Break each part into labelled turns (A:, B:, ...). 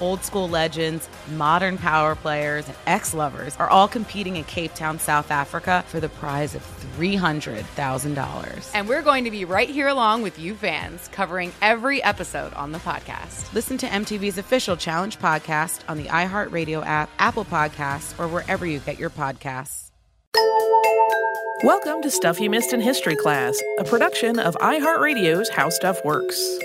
A: Old school legends, modern power players, and ex lovers are all competing in Cape Town, South Africa for the prize of $300,000.
B: And we're going to be right here along with you fans, covering every episode on the podcast.
A: Listen to MTV's official Challenge podcast on the iHeartRadio app, Apple Podcasts, or wherever you get your podcasts.
C: Welcome to Stuff You Missed in History Class, a production of iHeartRadio's How Stuff Works.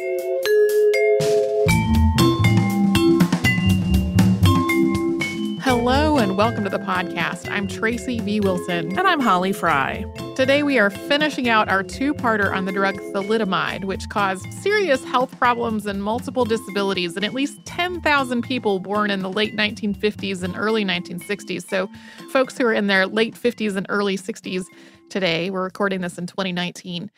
D: Hello and welcome to the podcast. I'm Tracy V. Wilson.
C: And I'm Holly Fry.
D: Today we are finishing out our two parter on the drug thalidomide, which caused serious health problems and multiple disabilities in at least 10,000 people born in the late 1950s and early 1960s. So, folks who are in their late 50s and early 60s today, we're recording this in 2019.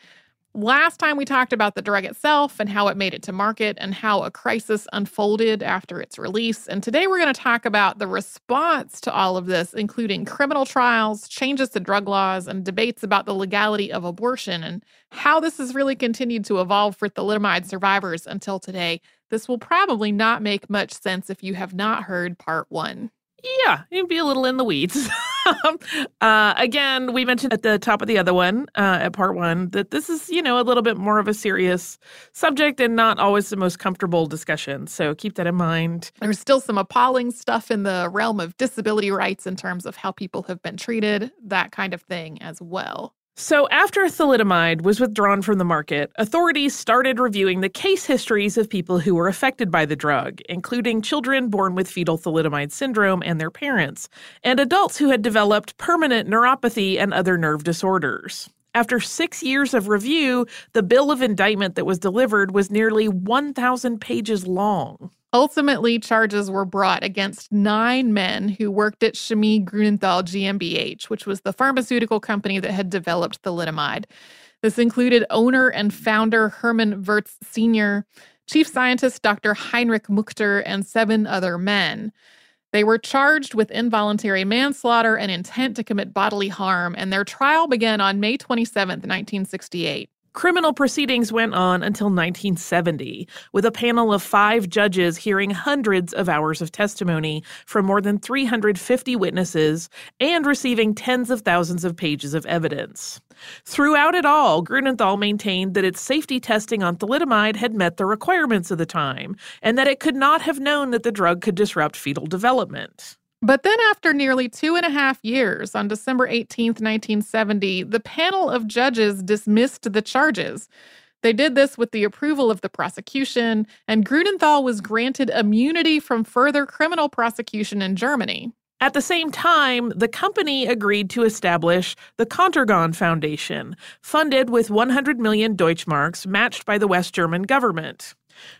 D: Last time we talked about the drug itself and how it made it to market and how a crisis unfolded after its release. And today we're going to talk about the response to all of this, including criminal trials, changes to drug laws, and debates about the legality of abortion and how this has really continued to evolve for thalidomide survivors until today. This will probably not make much sense if you have not heard part one.
C: Yeah, you'd be a little in the weeds. uh, again, we mentioned at the top of the other one, uh, at part one, that this is, you know, a little bit more of a serious subject and not always the most comfortable discussion. So keep that in mind.
D: There's still some appalling stuff in the realm of disability rights in terms of how people have been treated, that kind of thing as well.
C: So, after thalidomide was withdrawn from the market, authorities started reviewing the case histories of people who were affected by the drug, including children born with fetal thalidomide syndrome and their parents, and adults who had developed permanent neuropathy and other nerve disorders. After six years of review, the bill of indictment that was delivered was nearly 1,000 pages long.
D: Ultimately, charges were brought against nine men who worked at Chemie Grunenthal GmbH, which was the pharmaceutical company that had developed thalidomide. This included owner and founder Hermann Wirtz Sr., chief scientist Dr. Heinrich Mückter, and seven other men. They were charged with involuntary manslaughter and intent to commit bodily harm, and their trial began on May 27, 1968.
C: Criminal proceedings went on until 1970, with a panel of five judges hearing hundreds of hours of testimony from more than 350 witnesses and receiving tens of thousands of pages of evidence. Throughout it all, Grunenthal maintained that its safety testing on thalidomide had met the requirements of the time, and that it could not have known that the drug could disrupt fetal development.
D: But then, after nearly two and a half years, on December 18th, 1970, the panel of judges dismissed the charges. They did this with the approval of the prosecution, and Grunenthal was granted immunity from further criminal prosecution in Germany.
C: At the same time, the company agreed to establish the Contergan Foundation, funded with 100 million Deutschmarks matched by the West German government.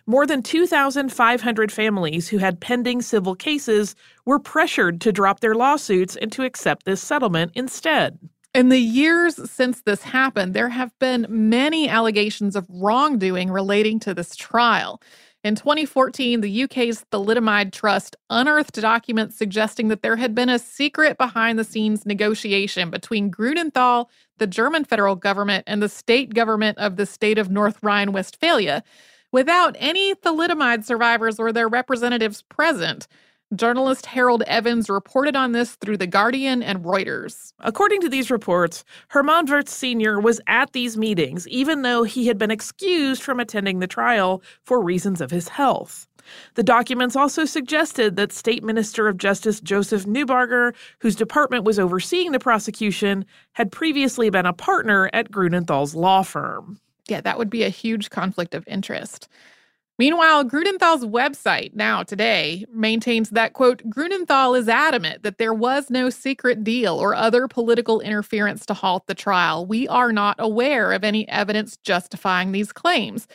C: More than 2,500 families who had pending civil cases were pressured to drop their lawsuits and to accept this settlement instead.
D: In the years since this happened, there have been many allegations of wrongdoing relating to this trial. In 2014, the UK's Thalidomide Trust unearthed documents suggesting that there had been a secret behind the scenes negotiation between Grunenthal, the German federal government, and the state government of the state of North Rhine Westphalia without any thalidomide survivors or their representatives present. Journalist Harold Evans reported on this through The Guardian and Reuters.
C: According to these reports, Hermann Wirtz Sr. was at these meetings, even though he had been excused from attending the trial for reasons of his health. The documents also suggested that State Minister of Justice Joseph Neuberger, whose department was overseeing the prosecution, had previously been a partner at Grunenthal's law firm.
D: Yeah, that would be a huge conflict of interest. Meanwhile, Grunenthal's website now today maintains that, quote, Grunenthal is adamant that there was no secret deal or other political interference to halt the trial. We are not aware of any evidence justifying these claims.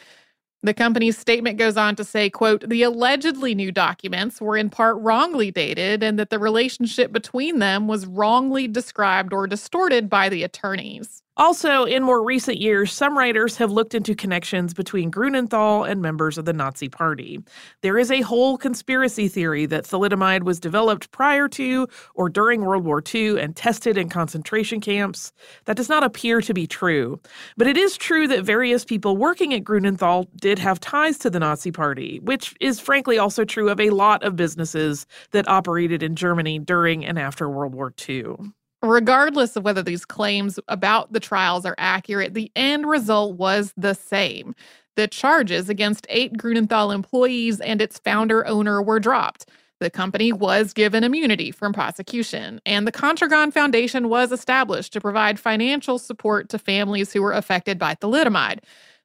D: The company's statement goes on to say, quote, the allegedly new documents were in part wrongly dated and that the relationship between them was wrongly described or distorted by the attorneys.
C: Also, in more recent years, some writers have looked into connections between Grunenthal and members of the Nazi Party. There is a whole conspiracy theory that thalidomide was developed prior to or during World War II and tested in concentration camps. That does not appear to be true. But it is true that various people working at Grunenthal did have ties to the Nazi Party, which is frankly also true of a lot of businesses that operated in Germany during and after World War II.
D: Regardless of whether these claims about the trials are accurate, the end result was the same. The charges against eight Grunenthal employees and its founder owner were dropped. The company was given immunity from prosecution, and the Contergan Foundation was established to provide financial support to families who were affected by thalidomide.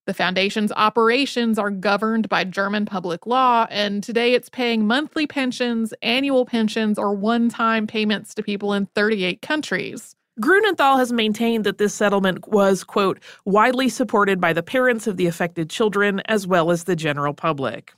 D: The foundation's operations are governed by German public law, and today it's paying monthly pensions, annual pensions, or one time payments to people in 38 countries.
C: Grunenthal has maintained that this settlement was, quote, widely supported by the parents of the affected children as well as the general public.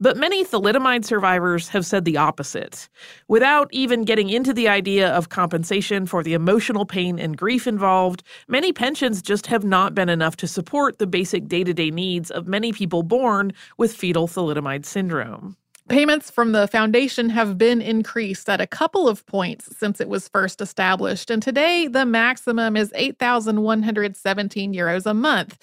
C: But many thalidomide survivors have said the opposite. Without even getting into the idea of compensation for the emotional pain and grief involved, many pensions just have not been enough to support the basic day to day needs of many people born with fetal thalidomide syndrome.
D: Payments from the foundation have been increased at a couple of points since it was first established, and today the maximum is 8,117 euros a month.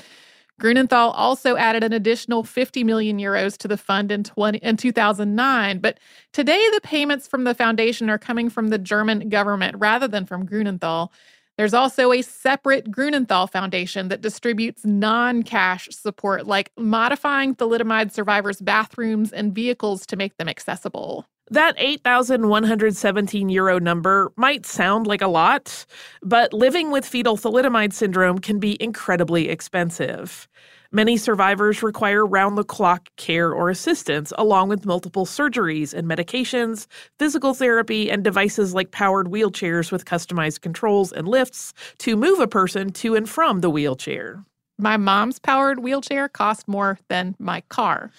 D: Grunenthal also added an additional 50 million euros to the fund in, 20, in 2009. But today, the payments from the foundation are coming from the German government rather than from Grunenthal. There's also a separate Grunenthal Foundation that distributes non cash support, like modifying thalidomide survivors' bathrooms and vehicles to make them accessible.
C: That 8,117 euro number might sound like a lot, but living with fetal thalidomide syndrome can be incredibly expensive. Many survivors require round the clock care or assistance, along with multiple surgeries and medications, physical therapy, and devices like powered wheelchairs with customized controls and lifts to move a person to and from the wheelchair.
D: My mom's powered wheelchair cost more than my car.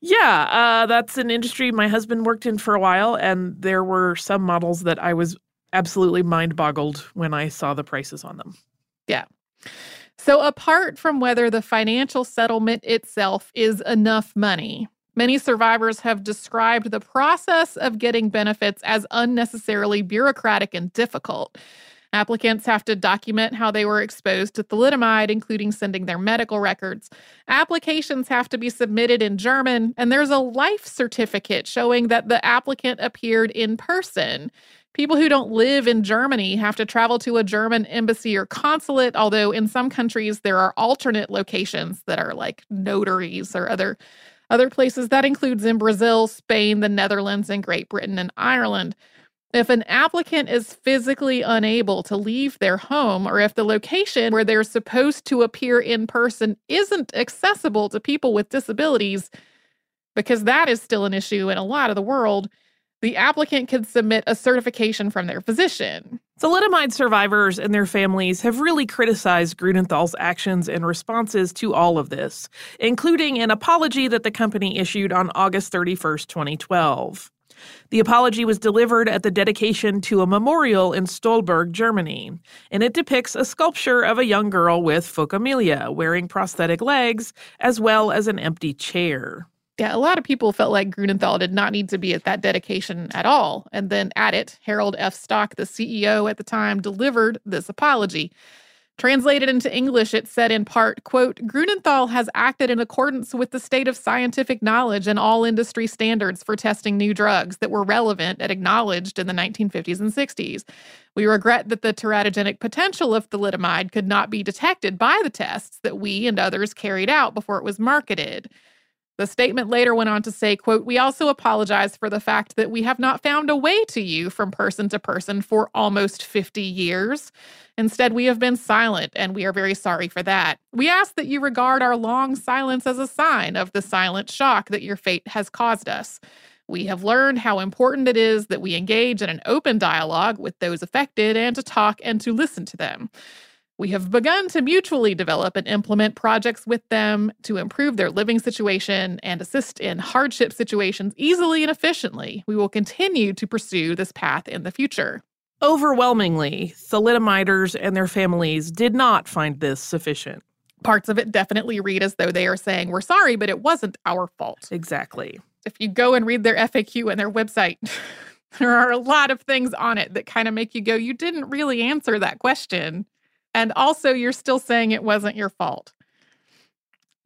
C: Yeah, uh, that's an industry my husband worked in for a while, and there were some models that I was absolutely mind boggled when I saw the prices on them.
D: Yeah. So, apart from whether the financial settlement itself is enough money, many survivors have described the process of getting benefits as unnecessarily bureaucratic and difficult. Applicants have to document how they were exposed to thalidomide, including sending their medical records. Applications have to be submitted in German, and there's a life certificate showing that the applicant appeared in person. People who don't live in Germany have to travel to a German embassy or consulate, although in some countries there are alternate locations that are like notaries or other other places that includes in Brazil, Spain, the Netherlands, and Great Britain and Ireland. If an applicant is physically unable to leave their home, or if the location where they're supposed to appear in person isn't accessible to people with disabilities, because that is still an issue in a lot of the world, the applicant can submit a certification from their physician.
C: Thalidomide survivors and their families have really criticized Grunenthal's actions and responses to all of this, including an apology that the company issued on August 31st, 2012. The apology was delivered at the dedication to a memorial in Stolberg, Germany, and it depicts a sculpture of a young girl with phocomelia wearing prosthetic legs as well as an empty chair.
D: Yeah, a lot of people felt like Grunenthal did not need to be at that dedication at all. And then at it, Harald F. Stock, the CEO at the time, delivered this apology. Translated into English, it said in part, quote, Grunenthal has acted in accordance with the state of scientific knowledge and all industry standards for testing new drugs that were relevant and acknowledged in the 1950s and 60s. We regret that the teratogenic potential of thalidomide could not be detected by the tests that we and others carried out before it was marketed. The statement later went on to say, quote, "We also apologize for the fact that we have not found a way to you from person to person for almost 50 years. Instead, we have been silent and we are very sorry for that. We ask that you regard our long silence as a sign of the silent shock that your fate has caused us." We have learned how important it is that we engage in an open dialogue with those affected and to talk and to listen to them. We have begun to mutually develop and implement projects with them to improve their living situation and assist in hardship situations easily and efficiently. We will continue to pursue this path in the future.
C: Overwhelmingly, thalidomiders and their families did not find this sufficient.
D: Parts of it definitely read as though they are saying, We're sorry, but it wasn't our fault.
C: Exactly.
D: If you go and read their FAQ and their website, there are a lot of things on it that kind of make you go, You didn't really answer that question. And also, you're still saying it wasn't your fault.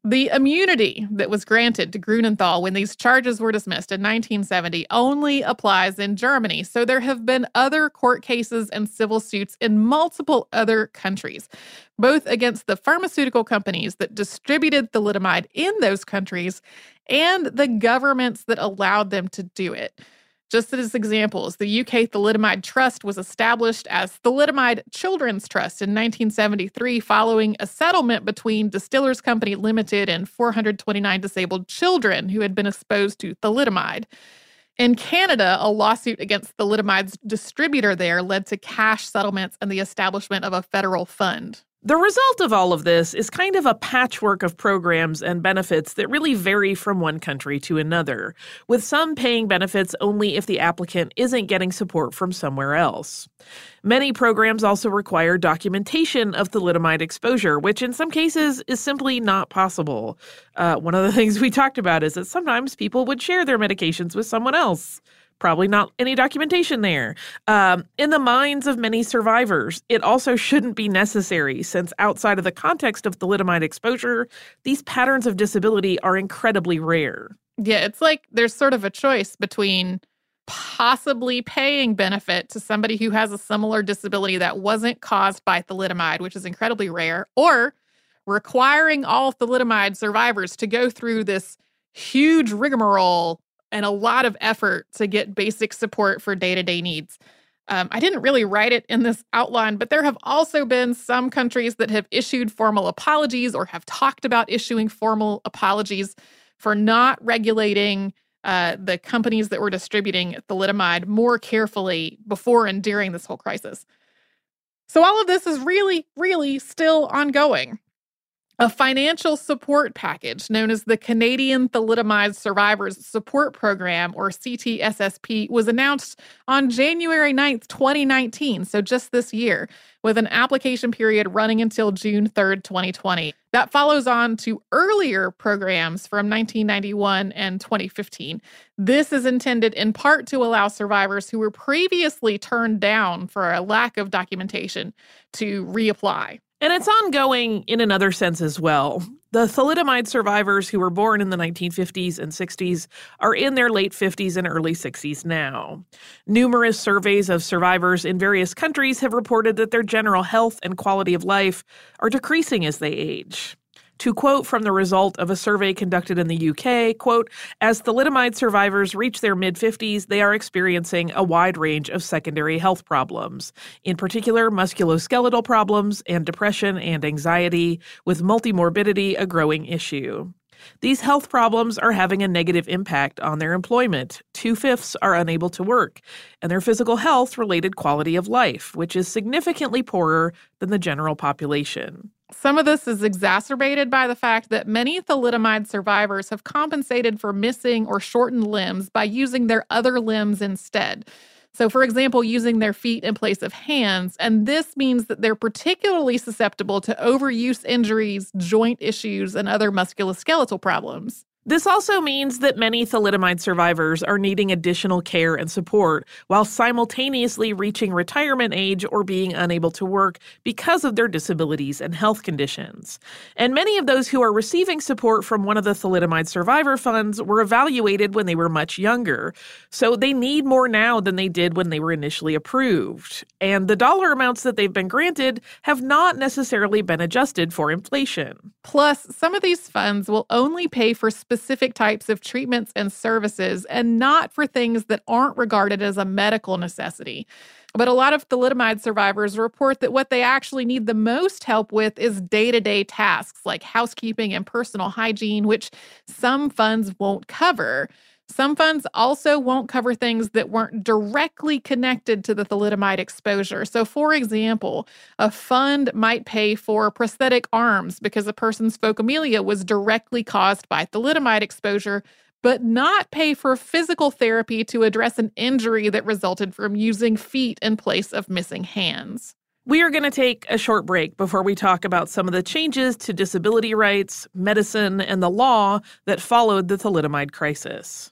D: The immunity that was granted to Grunenthal when these charges were dismissed in 1970 only applies in Germany. So there have been other court cases and civil suits in multiple other countries, both against the pharmaceutical companies that distributed thalidomide in those countries and the governments that allowed them to do it. Just as examples, the UK Thalidomide Trust was established as Thalidomide Children's Trust in 1973 following a settlement between Distillers Company Limited and 429 disabled children who had been exposed to thalidomide. In Canada, a lawsuit against thalidomide's distributor there led to cash settlements and the establishment of a federal fund.
C: The result of all of this is kind of a patchwork of programs and benefits that really vary from one country to another, with some paying benefits only if the applicant isn't getting support from somewhere else. Many programs also require documentation of thalidomide exposure, which in some cases is simply not possible. Uh, one of the things we talked about is that sometimes people would share their medications with someone else probably not any documentation there. Um, in the minds of many survivors, it also shouldn't be necessary since outside of the context of thalidomide exposure, these patterns of disability are incredibly rare.
D: Yeah, it's like there's sort of a choice between possibly paying benefit to somebody who has a similar disability that wasn't caused by thalidomide, which is incredibly rare, or requiring all thalidomide survivors to go through this huge rigmarole and a lot of effort to get basic support for day to day needs. Um, I didn't really write it in this outline, but there have also been some countries that have issued formal apologies or have talked about issuing formal apologies for not regulating uh, the companies that were distributing thalidomide more carefully before and during this whole crisis. So, all of this is really, really still ongoing. A financial support package known as the Canadian Thalidomide Survivors Support Program, or CTSSP, was announced on January 9th, 2019, so just this year, with an application period running until June 3rd, 2020. That follows on to earlier programs from 1991 and 2015. This is intended in part to allow survivors who were previously turned down for a lack of documentation to reapply.
C: And it's ongoing in another sense as well. The thalidomide survivors who were born in the 1950s and 60s are in their late 50s and early 60s now. Numerous surveys of survivors in various countries have reported that their general health and quality of life are decreasing as they age. To quote from the result of a survey conducted in the UK, quote, as thalidomide survivors reach their mid 50s, they are experiencing a wide range of secondary health problems, in particular musculoskeletal problems and depression and anxiety, with multimorbidity a growing issue. These health problems are having a negative impact on their employment. Two fifths are unable to work, and their physical health related quality of life, which is significantly poorer than the general population.
D: Some of this is exacerbated by the fact that many thalidomide survivors have compensated for missing or shortened limbs by using their other limbs instead. So, for example, using their feet in place of hands. And this means that they're particularly susceptible to overuse injuries, joint issues, and other musculoskeletal problems.
C: This also means that many thalidomide survivors are needing additional care and support while simultaneously reaching retirement age or being unable to work because of their disabilities and health conditions. And many of those who are receiving support from one of the thalidomide survivor funds were evaluated when they were much younger. So they need more now than they did when they were initially approved. And the dollar amounts that they've been granted have not necessarily been adjusted for inflation.
D: Plus, some of these funds will only pay for specific types of treatments and services and not for things that aren't regarded as a medical necessity. But a lot of thalidomide survivors report that what they actually need the most help with is day to day tasks like housekeeping and personal hygiene, which some funds won't cover. Some funds also won't cover things that weren't directly connected to the thalidomide exposure. So, for example, a fund might pay for prosthetic arms because a person's phocomelia was directly caused by thalidomide exposure, but not pay for physical therapy to address an injury that resulted from using feet in place of missing hands.
C: We are going to take a short break before we talk about some of the changes to disability rights, medicine, and the law that followed the thalidomide crisis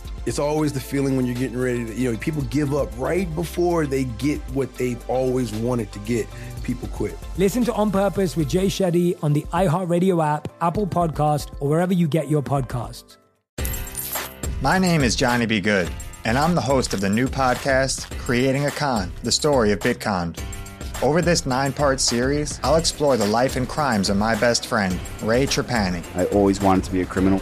E: It's always the feeling when you're getting ready to, you know, people give up right before they get what they've always wanted to get. People quit.
F: Listen to On Purpose with Jay Shetty on the iHeartRadio app, Apple Podcast, or wherever you get your podcasts.
G: My name is Johnny B. Good, and I'm the host of the new podcast, Creating a Con, the story of Bitcoin. Over this nine part series, I'll explore the life and crimes of my best friend, Ray Trapani.
H: I always wanted to be a criminal.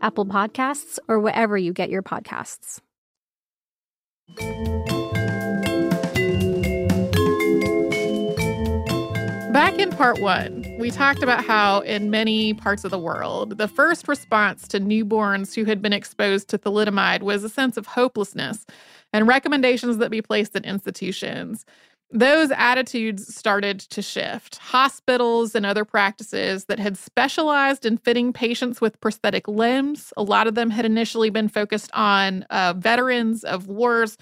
I: Apple Podcasts, or wherever you get your podcasts.
D: Back in part one, we talked about how in many parts of the world, the first response to newborns who had been exposed to thalidomide was a sense of hopelessness and recommendations that be placed in institutions. Those attitudes started to shift. Hospitals and other practices that had specialized in fitting patients with prosthetic limbs, a lot of them had initially been focused on uh, veterans of wars,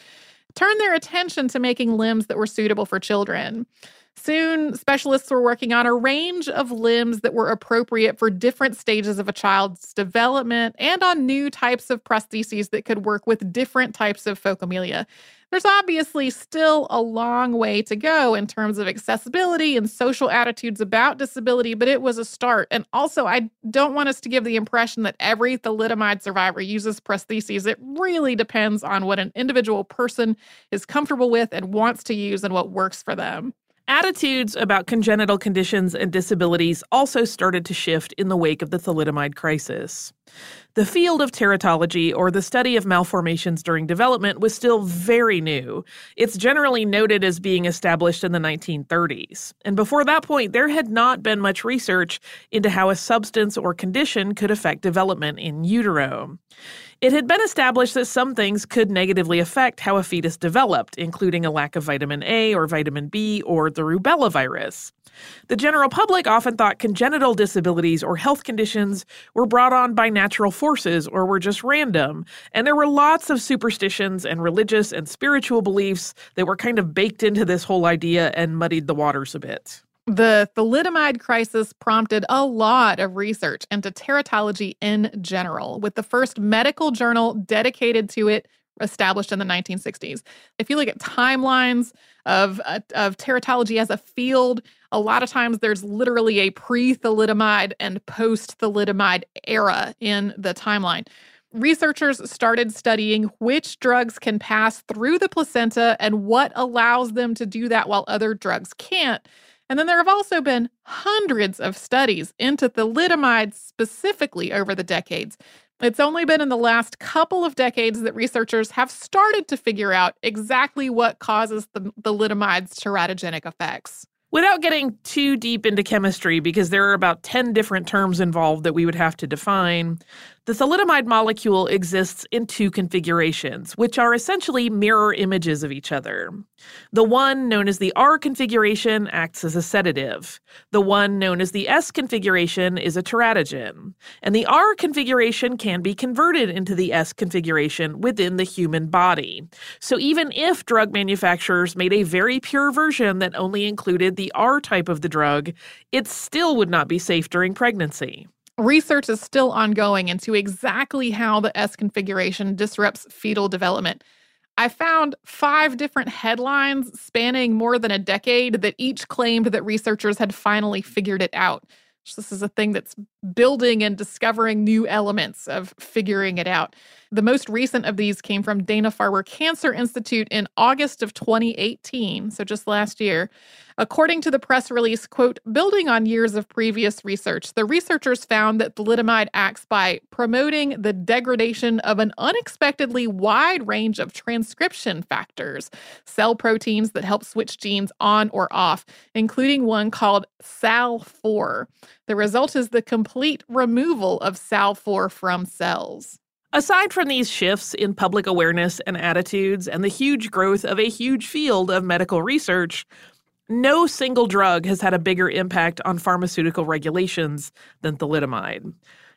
D: turned their attention to making limbs that were suitable for children. Soon, specialists were working on a range of limbs that were appropriate for different stages of a child's development and on new types of prostheses that could work with different types of phocomelia. There's obviously still a long way to go in terms of accessibility and social attitudes about disability, but it was a start. And also, I don't want us to give the impression that every thalidomide survivor uses prostheses. It really depends on what an individual person is comfortable with and wants to use and what works for them.
C: Attitudes about congenital conditions and disabilities also started to shift in the wake of the thalidomide crisis. The field of teratology, or the study of malformations during development, was still very new. It's generally noted as being established in the 1930s. And before that point, there had not been much research into how a substance or condition could affect development in utero. It had been established that some things could negatively affect how a fetus developed, including a lack of vitamin A or vitamin B or the rubella virus. The general public often thought congenital disabilities or health conditions were brought on by natural forces or were just random, and there were lots of superstitions and religious and spiritual beliefs that were kind of baked into this whole idea and muddied the waters a bit.
D: The thalidomide crisis prompted a lot of research into teratology in general, with the first medical journal dedicated to it established in the 1960s. If you look at timelines of, uh, of teratology as a field, a lot of times there's literally a pre thalidomide and post thalidomide era in the timeline. Researchers started studying which drugs can pass through the placenta and what allows them to do that while other drugs can't. And then there have also been hundreds of studies into thalidomide specifically over the decades. It's only been in the last couple of decades that researchers have started to figure out exactly what causes the, thalidomide's teratogenic effects.
C: Without getting too deep into chemistry, because there are about 10 different terms involved that we would have to define, the thalidomide molecule exists in two configurations, which are essentially mirror images of each other. The one known as the R configuration acts as a sedative. The one known as the S configuration is a teratogen. And the R configuration can be converted into the S configuration within the human body. So even if drug manufacturers made a very pure version that only included the R type of the drug, it still would not be safe during pregnancy.
D: Research is still ongoing into exactly how the S configuration disrupts fetal development. I found five different headlines spanning more than a decade that each claimed that researchers had finally figured it out. This is a thing that's building and discovering new elements of figuring it out. The most recent of these came from Dana Farber Cancer Institute in August of 2018, so just last year. According to the press release, quote, building on years of previous research, the researchers found that thalidomide acts by promoting the degradation of an unexpectedly wide range of transcription factors, cell proteins that help switch genes on or off, including one called SALL4. The result is the complete removal of SALL4 from cells.
C: Aside from these shifts in public awareness and attitudes and the huge growth of a huge field of medical research, no single drug has had a bigger impact on pharmaceutical regulations than thalidomide.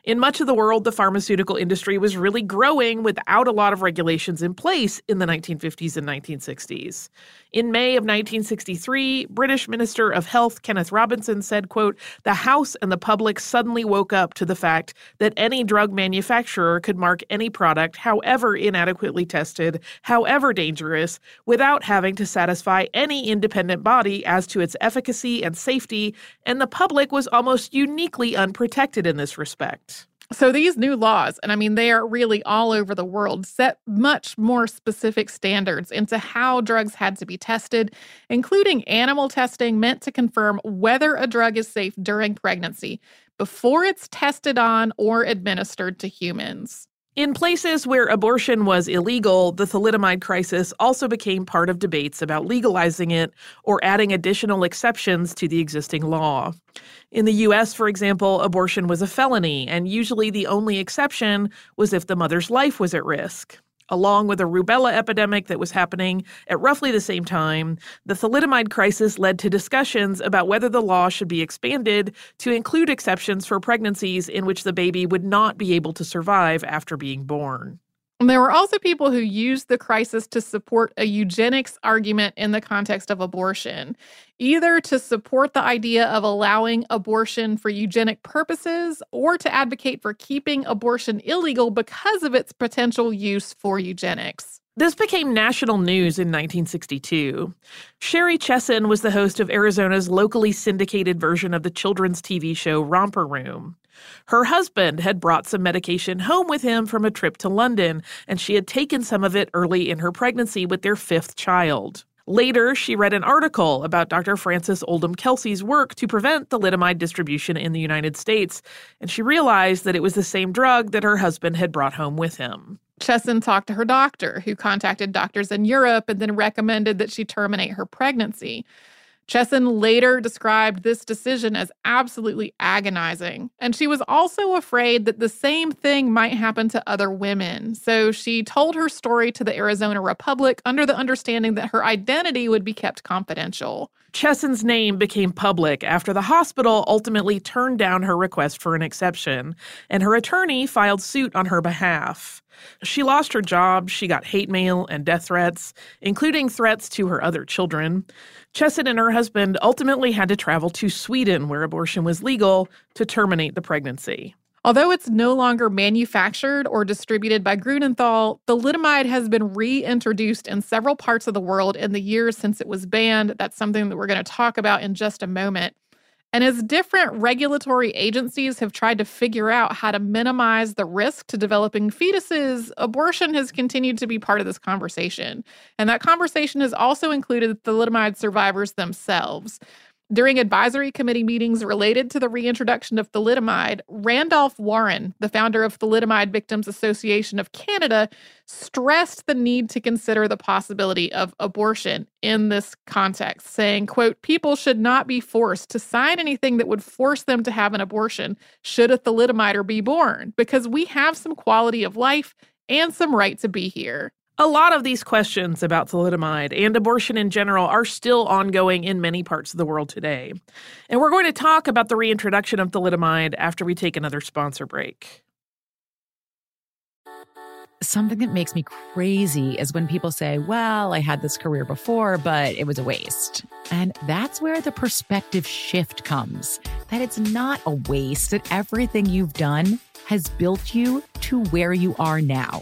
C: In much of the world, the pharmaceutical industry was really growing without a lot of regulations in place in the 1950s and 1960s. In May of 1963, British Minister of Health Kenneth Robinson said, quote, "The House and the public suddenly woke up to the fact that any drug manufacturer could mark any product, however inadequately tested, however dangerous, without having to satisfy any independent body as to its efficacy and safety, and the public was almost uniquely unprotected in this respect."
D: So these new laws, and I mean, they are really all over the world, set much more specific standards into how drugs had to be tested, including animal testing meant to confirm whether a drug is safe during pregnancy before it's tested on or administered to humans.
C: In places where abortion was illegal, the thalidomide crisis also became part of debates about legalizing it or adding additional exceptions to the existing law. In the US, for example, abortion was a felony, and usually the only exception was if the mother's life was at risk. Along with a rubella epidemic that was happening at roughly the same time, the thalidomide crisis led to discussions about whether the law should be expanded to include exceptions for pregnancies in which the baby would not be able to survive after being born.
D: And there were also people who used the crisis to support a eugenics argument in the context of abortion, either to support the idea of allowing abortion for eugenic purposes or to advocate for keeping abortion illegal because of its potential use for eugenics.
C: This became national news in 1962. Sherri Chessen was the host of Arizona's locally syndicated version of the children's TV show Romper Room. Her husband had brought some medication home with him from a trip to London, and she had taken some of it early in her pregnancy with their fifth child. Later, she read an article about Dr. Frances Oldham Kelsey's work to prevent thalidomide distribution in the United States, and she realized that it was the same drug that her husband had brought home with him.
D: Chessen talked to her doctor, who contacted doctors in Europe and then recommended that she terminate her pregnancy. Chessen later described this decision as absolutely agonizing, and she was also afraid that the same thing might happen to other women. So she told her story to the Arizona Republic under the understanding that her identity would be kept confidential.
C: Chessen's name became public after the hospital ultimately turned down her request for an exception, and her attorney filed suit on her behalf. She lost her job, she got hate mail and death threats, including threats to her other children. Chessen and her husband ultimately had to travel to Sweden, where abortion was legal, to terminate the pregnancy.
D: Although it's no longer manufactured or distributed by Grunenthal, thalidomide has been reintroduced in several parts of the world in the years since it was banned. That's something that we're going to talk about in just a moment. And as different regulatory agencies have tried to figure out how to minimize the risk to developing fetuses, abortion has continued to be part of this conversation. And that conversation has also included thalidomide survivors themselves. During advisory committee meetings related to the reintroduction of thalidomide, Randolph Warren, the founder of Thalidomide Victims Association of Canada, stressed the need to consider the possibility of abortion in this context, saying, quote, people should not be forced to sign anything that would force them to have an abortion should a thalidomider be born, because we have some quality of life and some right to be here.
C: A lot of these questions about thalidomide and abortion in general are still ongoing in many parts of the world today. And we're going to talk about the reintroduction of thalidomide after we take another sponsor break.
J: Something that makes me crazy is when people say, Well, I had this career before, but it was a waste. And that's where the perspective shift comes that it's not a waste, that everything you've done has built you to where you are now.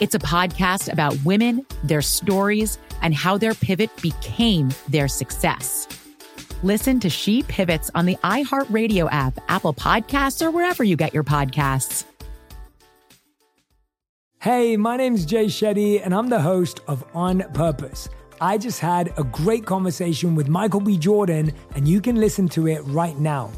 J: It's a podcast about women, their stories, and how their pivot became their success. Listen to She Pivots on the iHeartRadio app, Apple Podcasts, or wherever you get your podcasts.
F: Hey, my name's Jay Shetty, and I'm the host of On Purpose. I just had a great conversation with Michael B. Jordan, and you can listen to it right now.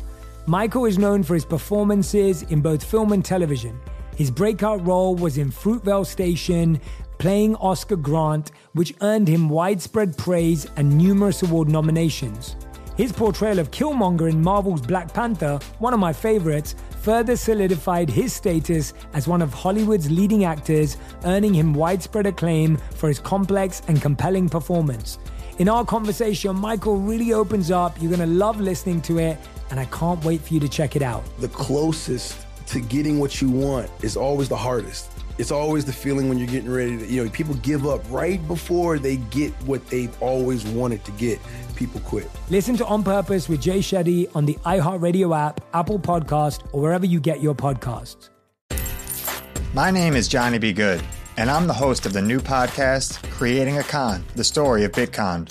F: Michael is known for his performances in both film and television. His breakout role was in Fruitvale Station, playing Oscar Grant, which earned him widespread praise and numerous award nominations. His portrayal of Killmonger in Marvel's Black Panther, one of my favorites, further solidified his status as one of Hollywood's leading actors, earning him widespread acclaim for his complex and compelling performance. In our conversation, Michael really opens up. You're going to love listening to it, and I can't wait for you to check it out.
E: The closest to getting what you want is always the hardest. It's always the feeling when you're getting ready to, you know, people give up right before they get what they've always wanted to get. People quit.
F: Listen to On Purpose with Jay Shetty on the iHeartRadio app, Apple Podcast, or wherever you get your podcasts.
G: My name is Johnny B. Good, and I'm the host of the new podcast, Creating a Con, the story of Bitcon.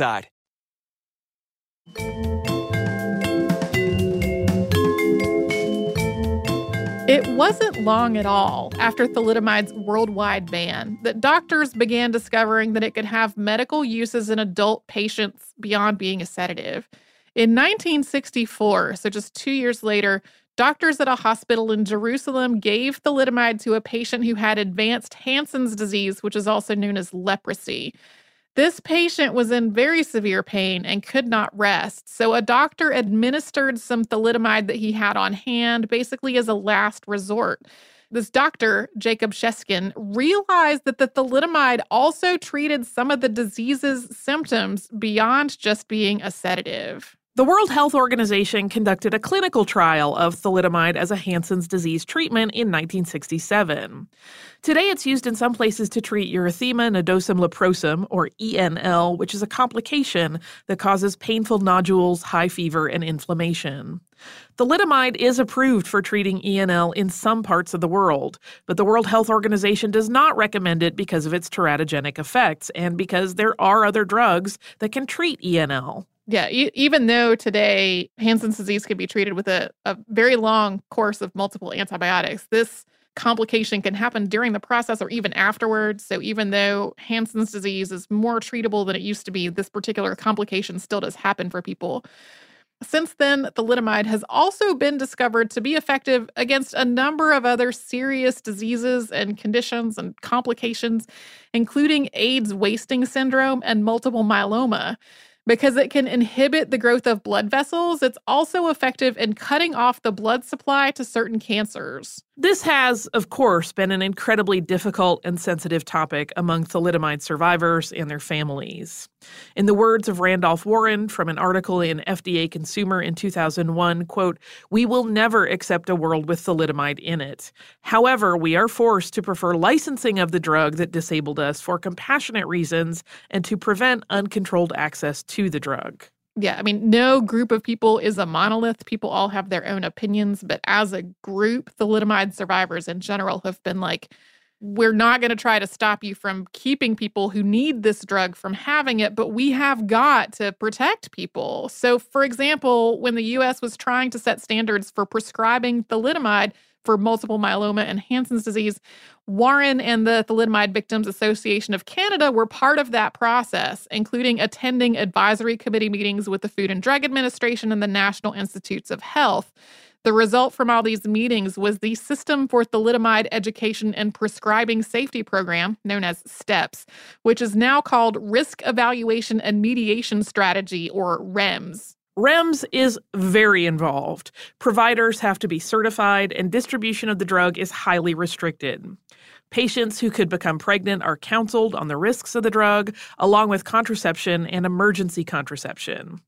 D: It wasn't long at all after thalidomide's worldwide ban that doctors began discovering that it could have medical uses in adult patients beyond being a sedative. In 1964, so just two years later, doctors at a hospital in Jerusalem gave thalidomide to a patient who had advanced Hansen's disease, which is also known as leprosy. This patient was in very severe pain and could not rest. So, a doctor administered some thalidomide that he had on hand, basically as a last resort. This doctor, Jacob Sheskin, realized that the thalidomide also treated some of the disease's symptoms beyond just being a sedative.
C: The World Health Organization conducted a clinical trial of thalidomide as a Hansen's disease treatment in 1967. Today, it's used in some places to treat erythema nodosum leprosum, or ENL, which is a complication that causes painful nodules, high fever, and inflammation. Thalidomide is approved for treating ENL in some parts of the world, but the World Health Organization does not recommend it because of its teratogenic effects and because there are other drugs that can treat ENL.
D: Yeah, e- even though today Hansen's disease can be treated with a, a very long course of multiple antibiotics, this complication can happen during the process or even afterwards. So even though Hansen's disease is more treatable than it used to be, this particular complication still does happen for people. Since then, thalidomide has also been discovered to be effective against a number of other serious diseases and conditions and complications, including AIDS wasting syndrome and multiple myeloma because it can inhibit the growth of blood vessels. It's also effective in cutting off the blood supply to certain cancers.
C: This has, of course, been an incredibly difficult and sensitive topic among thalidomide survivors and their families. In the words of Randolph Warren from an article in FDA Consumer in 2001, quote, "We will never accept a world with thalidomide in it. However, we are forced to prefer licensing of the drug that disabled us for compassionate reasons and to prevent uncontrolled access to the drug."
D: Yeah, I mean, no group of people is a monolith. People all have their own opinions, but as a group, thalidomide survivors in general have been like, we're not going to try to stop you from keeping people who need this drug from having it, but we have got to protect people. So, for example, when the US was trying to set standards for prescribing thalidomide for multiple myeloma and Hansen's disease, Warren and the Thalidomide Victims Association of Canada were part of that process, including attending advisory committee meetings with the Food and Drug Administration and the National Institutes of Health. The result from all these meetings was the System for Thalidomide Education and Prescribing Safety Program, known as STEPS, which is now called Risk Evaluation and Mitigation Strategy, or REMS.
C: REMS is very involved. Providers have to be certified, and distribution of the drug is highly restricted. Patients who could become pregnant are counseled on the risks of the drug, along with contraception and emergency contraception.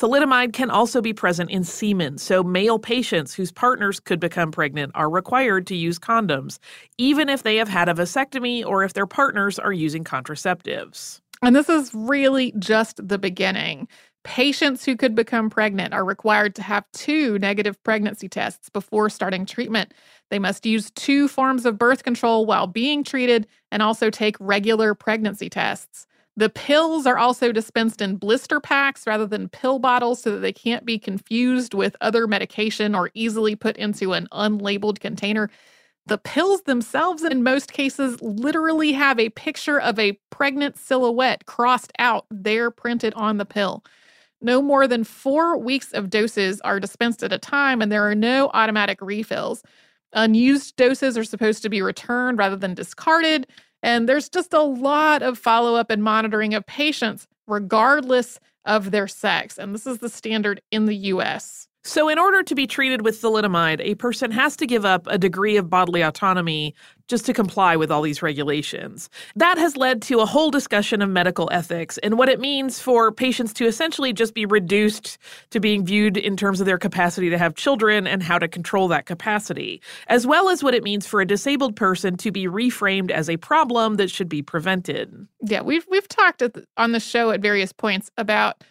C: Thalidomide can also be present in semen, so male patients whose partners could become pregnant are required to use condoms, even if they have had a vasectomy or if their partners are using contraceptives.
D: And this is really just the beginning. Patients who could become pregnant are required to have two negative pregnancy tests before starting treatment. They must use two forms of birth control while being treated and also take regular pregnancy tests. The pills are also dispensed in blister packs rather than pill bottles so that they can't be confused with other medication or easily put into an unlabeled container. The pills themselves, in most cases, literally have a picture of a pregnant silhouette crossed out there printed on the pill. No more than four weeks of doses are dispensed at a time, and there are no automatic refills. Unused doses are supposed to be returned rather than discarded. And there's just a lot of follow up and monitoring of patients, regardless of their sex. And this is the standard in the US.
C: So, in order to be treated with thalidomide, a person has to give up a degree of bodily autonomy just to comply with all these regulations. That has led to a whole discussion of medical ethics and what it means for patients to essentially just be reduced to being viewed in terms of their capacity to have children and how to control that capacity, as well as what it means for a disabled person to be reframed as a problem that should be prevented.
D: Yeah, we've we've talked on the show at various points about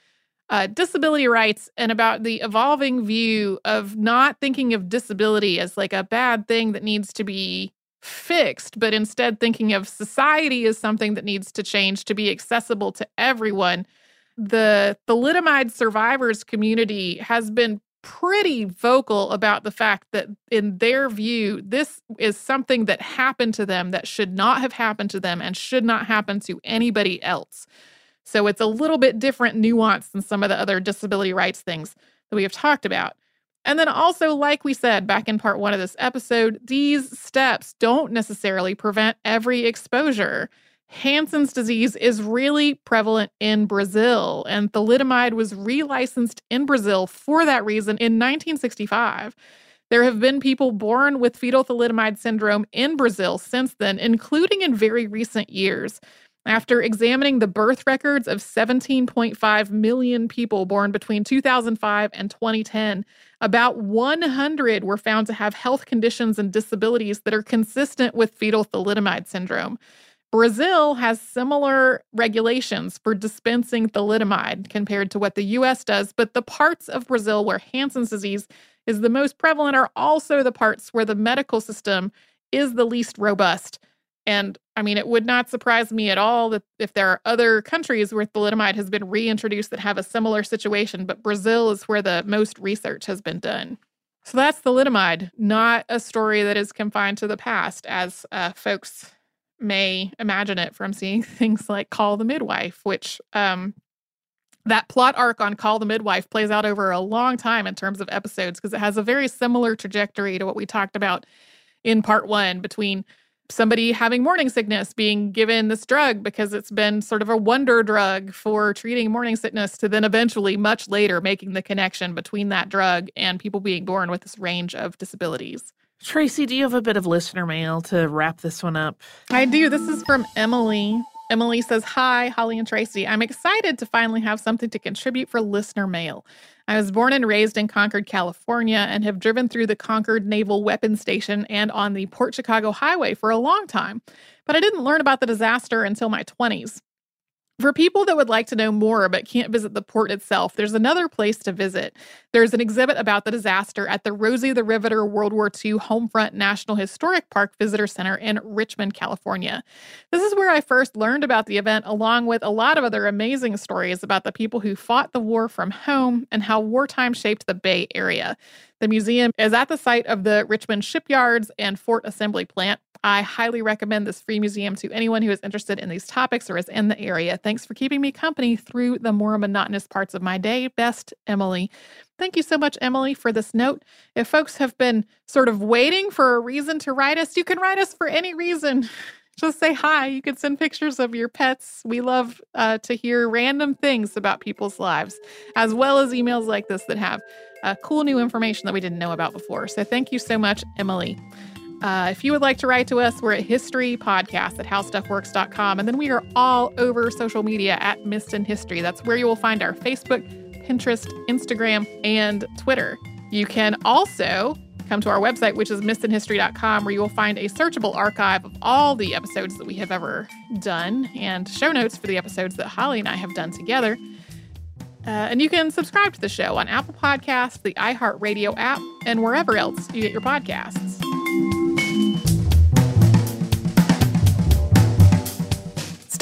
D: uh, disability rights and about the evolving view of not thinking of disability as like a bad thing that needs to be fixed, but instead thinking of society as something that needs to change to be accessible to everyone. The thalidomide survivors community has been pretty vocal about the fact that, in their view, this is something that happened to them that should not have happened to them and should not happen to anybody else. So it's a little bit different nuance than some of the other disability rights things that we have talked about. And then also, like we said back in part one of this episode, these steps don't necessarily prevent every exposure. Hansen's disease is really prevalent in Brazil, and thalidomide was relicensed in Brazil for that reason in 1965. There have been people born with fetal thalidomide syndrome in Brazil since then, including in very recent years. After examining the birth records of 17.5 million people born between 2005 and 2010, about 100 were found to have health conditions and disabilities that are consistent with fetal thalidomide syndrome. Brazil has similar regulations for dispensing thalidomide compared to what the US does, but the parts of Brazil where Hansen's disease is the most prevalent are also the parts where the medical system is the least robust. And I mean, it would not surprise me at all that if there are other countries where thalidomide has been reintroduced that have a similar situation, but Brazil is where the most research has been done. So that's thalidomide, not a story that is confined to the past, as uh, folks may imagine it from seeing things like Call the Midwife, which um, that plot arc on Call the Midwife plays out over a long time in terms of episodes because it has a very similar trajectory to what we talked about in part one between somebody having morning sickness being given this drug because it's been sort of a wonder drug for treating morning sickness to then eventually much later making the connection between that drug and people being born with this range of disabilities.
C: Tracy, do you have a bit of listener mail to wrap this one up?
D: I do. This is from Emily. Emily says, Hi, Holly and Tracy. I'm excited to finally have something to contribute for listener mail. I was born and raised in Concord, California, and have driven through the Concord Naval Weapons Station and on the Port Chicago Highway for a long time, but I didn't learn about the disaster until my 20s. For people that would like to know more but can't visit the port itself, there's another place to visit. There's an exhibit about the disaster at the Rosie the Riveter World War II Homefront National Historic Park Visitor Center in Richmond, California. This is where I first learned about the event, along with a lot of other amazing stories about the people who fought the war from home and how wartime shaped the Bay Area. The museum is at the site of the Richmond Shipyards and Ford Assembly Plant. I highly recommend this free museum to anyone who is interested in these topics or is in the area. Thanks for keeping me company through the more monotonous parts of my day. Best, Emily. Thank you so much, Emily, for this note. If folks have been sort of waiting for a reason to write us, you can write us for any reason. Just say hi. You can send pictures of your pets. We love uh, to hear random things about people's lives, as well as emails like this that have uh, cool new information that we didn't know about before. So thank you so much, Emily. Uh, if you would like to write to us, we're at historypodcast at howstuffworks.com. And then we are all over social media at Missed in History. That's where you will find our Facebook, Pinterest, Instagram, and Twitter. You can also come to our website, which is missedinhistory.com, where you will find a searchable archive of all the episodes that we have ever done and show notes for the episodes that Holly and I have done together. Uh, and you can subscribe to the show on Apple Podcasts, the iHeartRadio app, and wherever else you get your podcasts.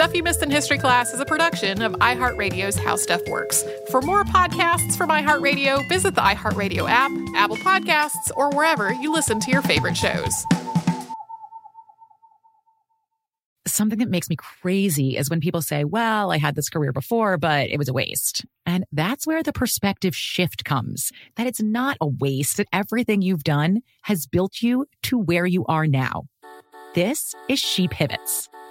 D: Stuff You Missed in History Class is a production of iHeartRadio's How Stuff Works. For more podcasts from iHeartRadio, visit the iHeartRadio app, Apple Podcasts, or wherever you listen to your favorite shows.
J: Something that makes me crazy is when people say, Well, I had this career before, but it was a waste. And that's where the perspective shift comes that it's not a waste, that everything you've done has built you to where you are now. This is She Pivots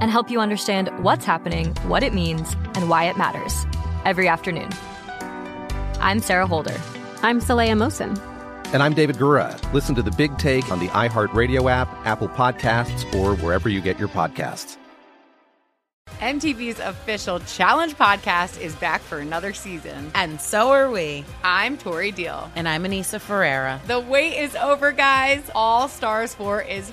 K: and help you understand what's happening, what it means, and why it matters every afternoon. I'm Sarah Holder.
I: I'm Saleha Mohsin.
L: And I'm David Gura. Listen to the big take on the iHeartRadio app, Apple Podcasts, or wherever you get your podcasts.
B: MTV's official Challenge podcast is back for another season.
A: And so are we.
B: I'm Tori Deal.
A: And I'm Aneesa Ferreira.
B: The wait is over, guys. All Stars 4 is